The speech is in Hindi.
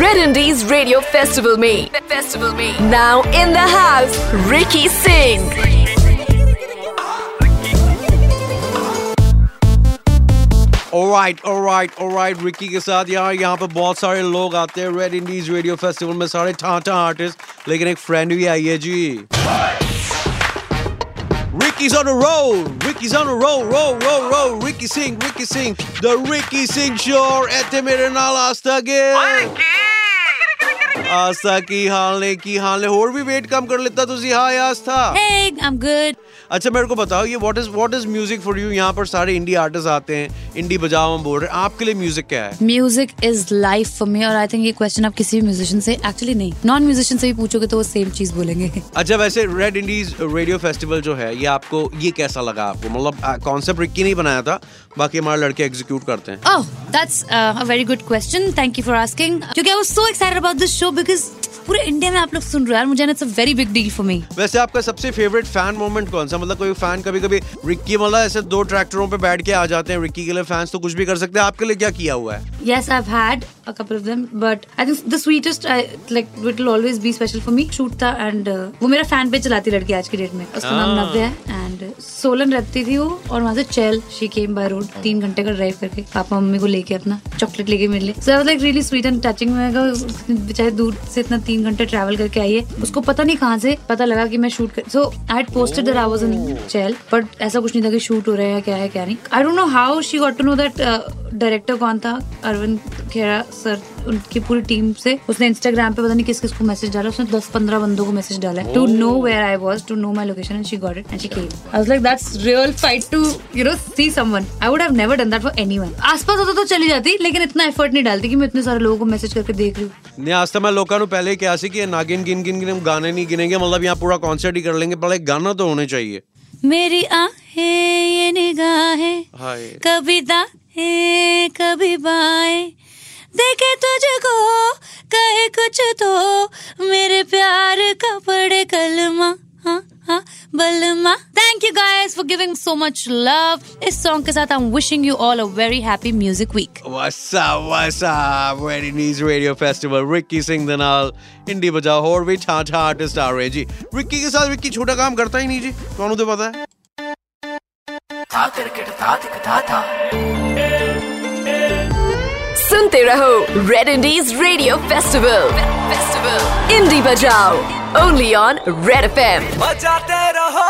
Red Indies Radio Festival me. Festival me. Now in the house, Ricky Singh. Ricky के साथ यार यहाँ पे बहुत सारे लोग आते हैं रेड इंडीज रेडियो फेस्टिवल में सारे ठाटा आर्टिस्ट लेकिन एक फ्रेंड भी आई है जी! Ricky's on the road. Ricky's on the road. Roll, roll, roll. Ricky Singh. Ricky Singh. The Ricky Singh Show. Etimir and Alastair. Ricky! ਆਸਾ ਕੀ ਹਾਲ ਨੇ ਕੀ ਹਾਲ ਨੇ ਹੋਰ ਵੀ ਵੇਟ ਕਮ ਕਰ ਲਿੱਤਾ ਤੁਸੀਂ हाय आस्था। हे आई एम गुड अच्छा मेरे को बताओ ये what is what is music for you यहाँ पर सारे इंडी आर्टिस्ट आते हैं इंडी बजाओ हम बोल रहे हैं। आपके लिए म्यूज़िक क्या है? Music is life for me और आई थिंक ये क्वेश्चन आप किसी भी म्यूजिशियन से एक्चुअली नहीं नॉन म्यूजिशियन से भी पूछोगे तो वो सेम चीज़ बोलेंगे। अच्छा वैसे रेड इंडीज रेडियो फेस्टिवल जो है ये आपको ये कैसा लगा आपको? मतलब कॉन्सेप्ट रिक्की नहीं बनाया था बाकी हमारे लड़के एग्जीक्यूट करते हैं। ओह that's a very good question thank you for asking क्योंकि I was so excited about this show because पूरे इंडिया में आप लोग सुन रहे हो यार मुझे it's a very big deal for me वैसे आपका सबसे फेवरेट फ़ैन मोमेंट कौन सा? मतलब कोई फ़ैन कभी कभी रिक्की मतलब ऐसे दो ट्रैक्टरों पे बैठ के आ जाते हैं रिक्की के लिए फैंस तो कुछ भी कर सकते हैं। आपके लिए क्या किया हुआ है? Yes, I've had a couple of them, but I think the sweetest, I like, it will always be special for me. Shoot था and uh, वो मेरा फ़ैन पेज चलाती लड़की आज की डेट में। उसका नाम Ah. नव्या है एंड सोलन रहती थी वो और वहाँ से चेल शी केम बाय रोड तीन घंटे का ड्राइव करके पापा मम्मी को लेके अपना चॉकलेट लेके मेरे लिए। So like really sweet and touching में बेचारे दूर से इतना तीन घंटे ट्रैवल करके आई है। उसको पता नहीं कहाँ से पता लगा कि मैं शूट कर so I posted that I was in Chail but ऐसा कुछ नहीं था कि शूट हो रहा है क्या है क्या नहीं। I don't know how she got to know that director कौन था? अरविंद खेरा सर उनकी पूरी टीम से उसने इंस्टाग्राम पे पता नहीं किस किस को मैसेज डाला उसने दस पंद्रह बंदों को मैसेज डाला। To know where I was to know my location and she got it and she came I like that's real fight to you know see someone I would have never done that for anyone आसपास होता तो चली जाती लेकिन इतना एफर्ट नहीं डालती कि मैं इतने सारे लोगों को मैसेज करके देख रही हूँ नहीं आज तक मैं लोगों को पहले क्या सी कि नागिन गिन गिन गिन हम गाने नहीं गिनेंगे मतलब यहाँ पूरा कॉन्सर्ट ही कर लेंगे पहले गाना तो होने चाहिए। मेरी आहें ये नहीं कभी दाएँ कभी बाए। देखे तुझको कहे कुछ तो। मेरे प्यार का पड़े कलमा thank you guys for giving so much love इस सॉन्ग के साथ I am wishing you all a very happy music week very nice radio festival Ricky Singh Danal indie बजाओ और भी छाछा आर्टिस्ट आ रहे जी रिक्की के साथ रिक्की छोटा काम करता ही नहीं जी। कौन तो पता है? सुनते रहो Red Indies Radio Festival Festival Indie बजाओ Only on Red FM बजाते रहो